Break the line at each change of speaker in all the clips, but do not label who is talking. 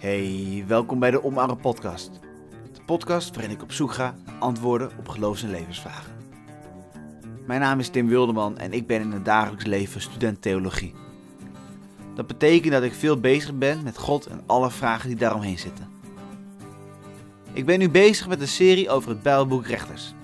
Hey, welkom bij de Omarme Podcast. De podcast waarin ik op zoek ga naar antwoorden op geloofs- en levensvragen. Mijn naam is Tim Wilderman en ik ben in het dagelijks leven student theologie. Dat betekent dat ik veel bezig ben met God en alle vragen die daaromheen zitten. Ik ben nu bezig met een serie over het Bijbelboek Rechters.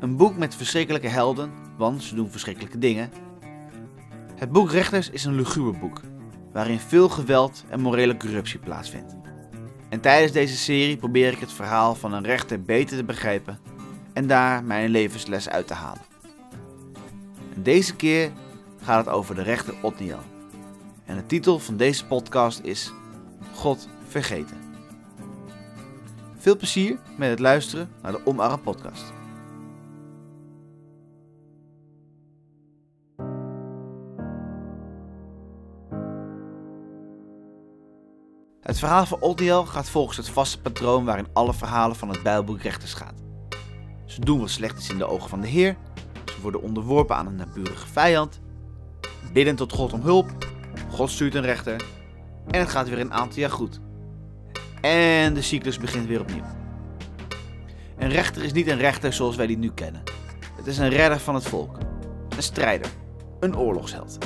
Een boek met verschrikkelijke helden, want ze doen verschrikkelijke dingen. Het boek Rechters is een luguber boek waarin veel geweld en morele corruptie plaatsvindt. En tijdens deze serie probeer ik het verhaal van een rechter beter te begrijpen en daar mijn levensles uit te halen. En deze keer gaat het over de rechter Otniel. En de titel van deze podcast is God vergeten. Veel plezier met het luisteren naar de Omarm podcast. Het verhaal van Otniel gaat volgens het vaste patroon waarin alle verhalen van het Bijbelboek rechters gaat. Ze doen wat slecht is in de ogen van de Heer, ze worden onderworpen aan een naburige vijand, bidden tot God om hulp, God stuurt een rechter en het gaat weer een aantal jaar goed. En de cyclus begint weer opnieuw. Een rechter is niet een rechter zoals wij die nu kennen. Het is een redder van het volk, een strijder, een oorlogsheld.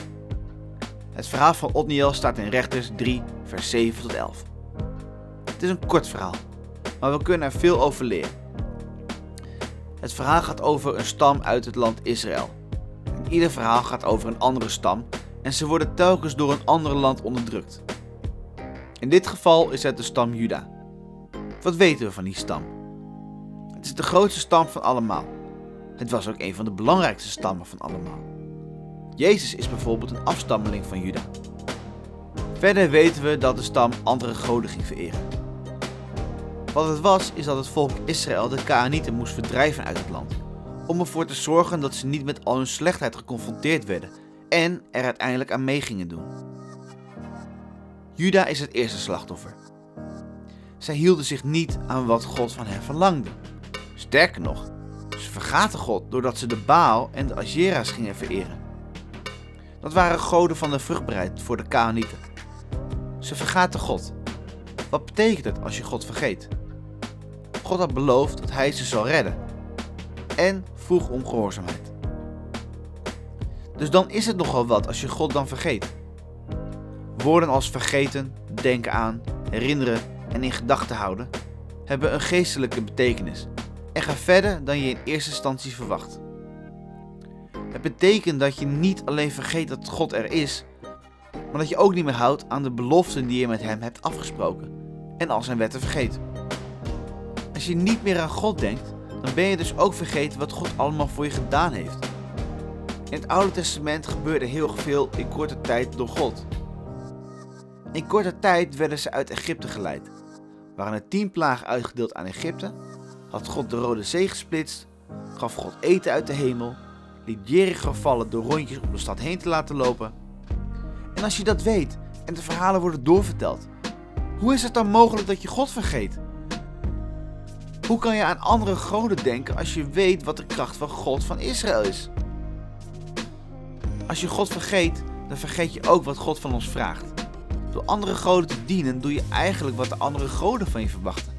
Het verhaal van Otniel staat in Rechters 3, vers 7 tot 11. Het is een kort verhaal, maar we kunnen er veel over leren. Het verhaal gaat over een stam uit het land Israël. Ieder verhaal gaat over een andere stam en ze worden telkens door een ander land onderdrukt. In dit geval is het de stam Juda. Wat weten we van die stam? Het is de grootste stam van allemaal. Het was ook een van de belangrijkste stammen van allemaal. Jezus is bijvoorbeeld een afstammeling van Juda. Verder weten we dat de stam andere goden ging vereren. Wat het was, is dat het volk Israël de Kaanieten moest verdrijven uit het land, om ervoor te zorgen dat ze niet met al hun slechtheid geconfronteerd werden en er uiteindelijk aan mee gingen doen. Juda is het eerste slachtoffer. Zij hielden zich niet aan wat God van hen verlangde. Sterker nog, ze vergaten God doordat ze de Baal en de Asherahs gingen vereren. Dat waren goden van de vruchtbaarheid voor de Kaanieten. Ze vergaten God. Wat betekent het als je God vergeet? God had beloofd dat hij ze zal redden. En vroeg om gehoorzaamheid. Dus dan is het nogal wat als je God dan vergeet. Woorden als vergeten, denken aan, herinneren en in gedachten houden hebben een geestelijke betekenis en gaan verder dan je in eerste instantie verwacht. Het betekent dat je niet alleen vergeet dat God er is, maar dat je ook niet meer houdt aan de beloften die je met Hem hebt afgesproken en al zijn wetten vergeet. Als je niet meer aan God denkt, dan ben je dus ook vergeten wat God allemaal voor je gedaan heeft. In het Oude Testament gebeurde heel veel in korte tijd door God. In korte tijd werden ze uit Egypte geleid. Waren er tien plagen uitgedeeld aan Egypte, had God de Rode Zee gesplitst, gaf God eten uit de hemel, liet Jericho vallen door rondjes om de stad heen te laten lopen. En als je dat weet en de verhalen worden doorverteld, hoe is het dan mogelijk dat je God vergeet? Hoe kan je aan andere goden denken als je weet wat de kracht van God van Israël is? Als je God vergeet, dan vergeet je ook wat God van ons vraagt. Door andere goden te dienen, doe je eigenlijk wat de andere goden van je verwachten.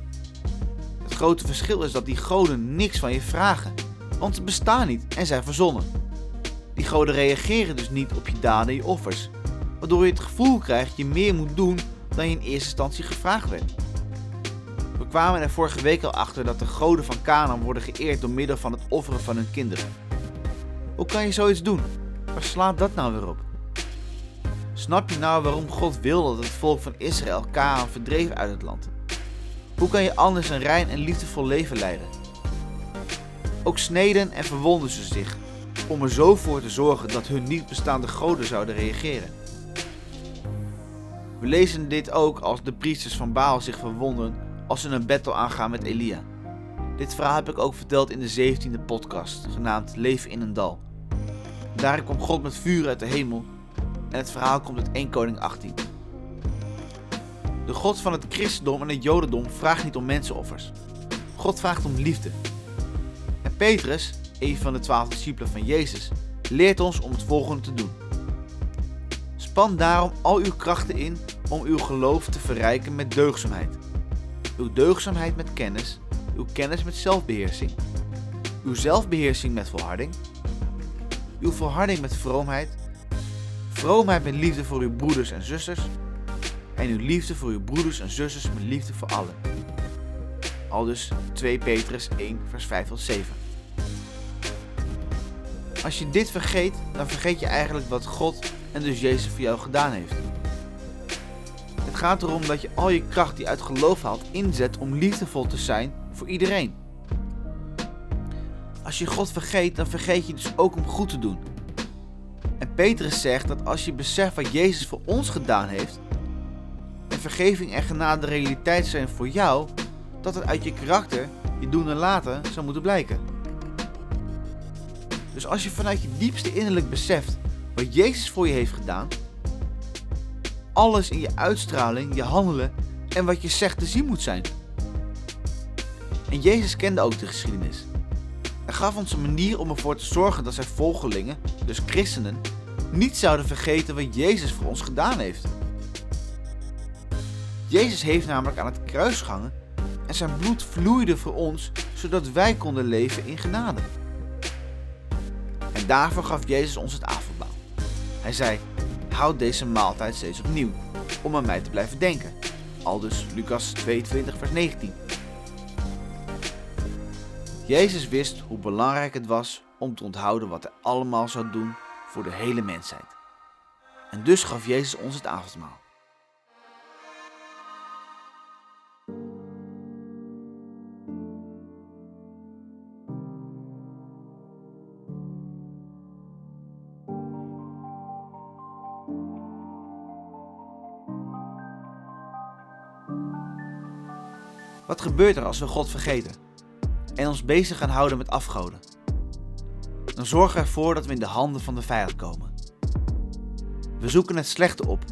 Het grote verschil is dat die goden niks van je vragen, want ze bestaan niet en zijn verzonnen. Die goden reageren dus niet op je daden en je offers, waardoor je het gevoel krijgt je meer moet doen dan je in eerste instantie gevraagd werd. We kwamen er vorige week al achter dat de goden van Canaan worden geëerd door middel van het offeren van hun kinderen. Hoe kan je zoiets doen? Waar slaat dat nou weer op? Snap je nou waarom God wilde dat het volk van Israël Canaan verdreef uit het land? Hoe kan je anders een rein en liefdevol leven leiden? Ook sneden en verwonden ze zich om er zo voor te zorgen dat hun niet bestaande goden zouden reageren. We lezen dit ook als de priesters van Baal zich verwonden als ze een battle aangaan met Elia. Dit verhaal heb ik ook verteld in de 17e podcast, genaamd Leven in een dal. Daar kwam God met vuur uit de hemel en het verhaal komt uit 1 Koning 18. De God van het christendom en het jodendom vraagt niet om mensenoffers. God vraagt om liefde. En Petrus, een van de twaalf discipelen van Jezus, leert ons om het volgende te doen. Span daarom al uw krachten in om uw geloof te verrijken met deugzaamheid. Uw deugzaamheid met kennis, uw kennis met zelfbeheersing, uw zelfbeheersing met volharding, uw volharding met vroomheid, vroomheid met liefde voor uw broeders en zusters en uw liefde voor uw broeders en zusters met liefde voor allen. Al dus 2 Petrus 1 vers 5 tot 7. Als je dit vergeet, dan vergeet je eigenlijk wat God en dus Jezus voor jou gedaan heeft. Het gaat erom dat je al je kracht die uit geloof haalt inzet om liefdevol te zijn voor iedereen. Als je God vergeet, dan vergeet je dus ook om goed te doen. En Petrus zegt dat als je beseft wat Jezus voor ons gedaan heeft, en vergeving en genade realiteit zijn voor jou, dat het uit je karakter, je doen en laten, zou moeten blijken. Dus als je vanuit je diepste innerlijk beseft wat Jezus voor je heeft gedaan, alles in je uitstraling, je handelen en wat je zegt te zien moet zijn. En Jezus kende ook de geschiedenis. Hij gaf ons een manier om ervoor te zorgen dat zijn volgelingen, dus christenen, niet zouden vergeten wat Jezus voor ons gedaan heeft. Jezus heeft namelijk aan het kruis gehangen en zijn bloed vloeide voor ons zodat wij konden leven in genade. En daarvoor gaf Jezus ons het avondmaal. Hij zei: Houd deze maaltijd steeds opnieuw, om aan mij te blijven denken. Aldus Lucas 22, vers 19. Jezus wist hoe belangrijk het was om te onthouden wat hij allemaal zou doen voor de hele mensheid. En dus gaf Jezus ons het avondmaal. Wat gebeurt er als we God vergeten en ons bezig gaan houden met afgoden? Dan zorgen we ervoor dat we in de handen van de vijand komen. We zoeken het slechte op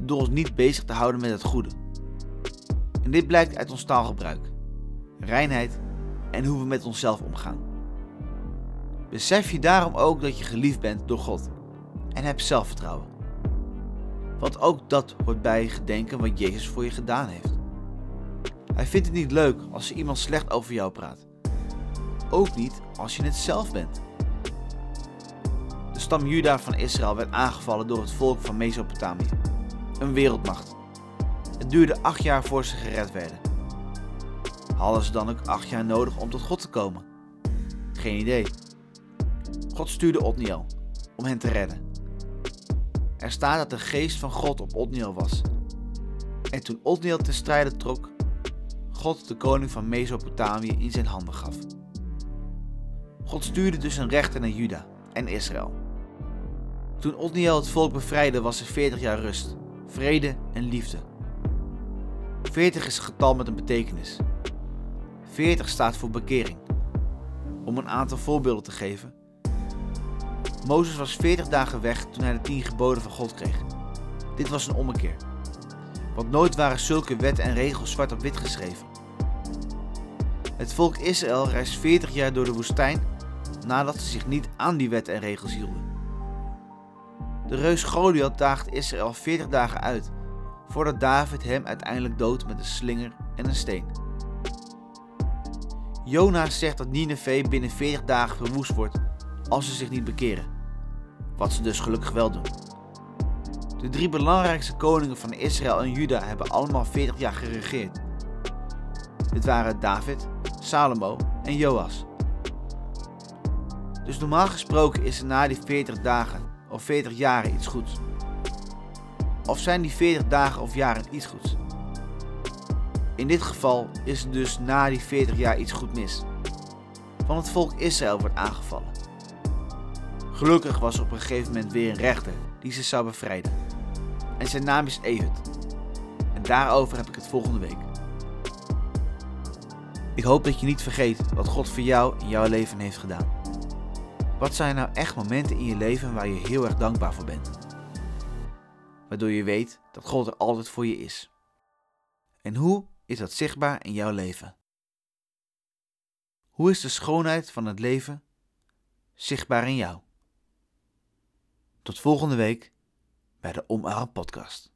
door ons niet bezig te houden met het goede. En dit blijkt uit ons taalgebruik, reinheid en hoe we met onszelf omgaan. Besef je daarom ook dat je geliefd bent door God en heb zelfvertrouwen. Want ook dat hoort bij gedenken wat Jezus voor je gedaan heeft. Hij vindt het niet leuk als iemand slecht over jou praat. Ook niet als je het zelf bent. De stam Juda van Israël werd aangevallen door het volk van Mesopotamië, een wereldmacht. Het duurde acht jaar voor ze gered werden. Hadden ze dan ook acht jaar nodig om tot God te komen? Geen idee. God stuurde Otniel om hen te redden. Er staat dat de geest van God op Otniel was. En toen Otniel te strijde trok, God de koning van Mesopotamië in zijn handen gaf. God stuurde dus een rechter naar Juda en Israël. Toen Otniel het volk bevrijdde was er 40 jaar rust, vrede en liefde. 40 is een getal met een betekenis. 40 staat voor bekering. Om een aantal voorbeelden te geven. Mozes was 40 dagen weg toen hij de 10 geboden van God kreeg. Dit was een ommekeer. Want nooit waren zulke wetten en regels zwart op wit geschreven. Het volk Israël reist 40 jaar door de woestijn nadat ze zich niet aan die wetten en regels hielden. De reus Goliath daagde Israël 40 dagen uit, voordat David hem uiteindelijk dood met een slinger en een steen. Jona zegt dat Nineveh binnen 40 dagen verwoest wordt als ze zich niet bekeren, wat ze dus gelukkig wel doen. De drie belangrijkste koningen van Israël en Juda hebben allemaal 40 jaar geregeerd. Dit waren David, Salomo en Joas. Dus normaal gesproken is er na die 40 dagen of 40 jaren iets goeds. Of zijn die 40 dagen of jaren iets goeds? In dit geval is er dus na die 40 jaar iets goed mis. Van het volk Israël wordt aangevallen. Gelukkig was er op een gegeven moment weer een rechter die ze zou bevrijden. En zijn naam is Eved. En daarover heb ik het volgende week. Ik hoop dat je niet vergeet wat God voor jou in jouw leven heeft gedaan. Wat zijn nou echt momenten in je leven waar je heel erg dankbaar voor bent? Waardoor je weet dat God er altijd voor je is. En hoe is dat zichtbaar in jouw leven? Hoe is de schoonheid van het leven zichtbaar in jou? Tot volgende week bij de Omarm podcast.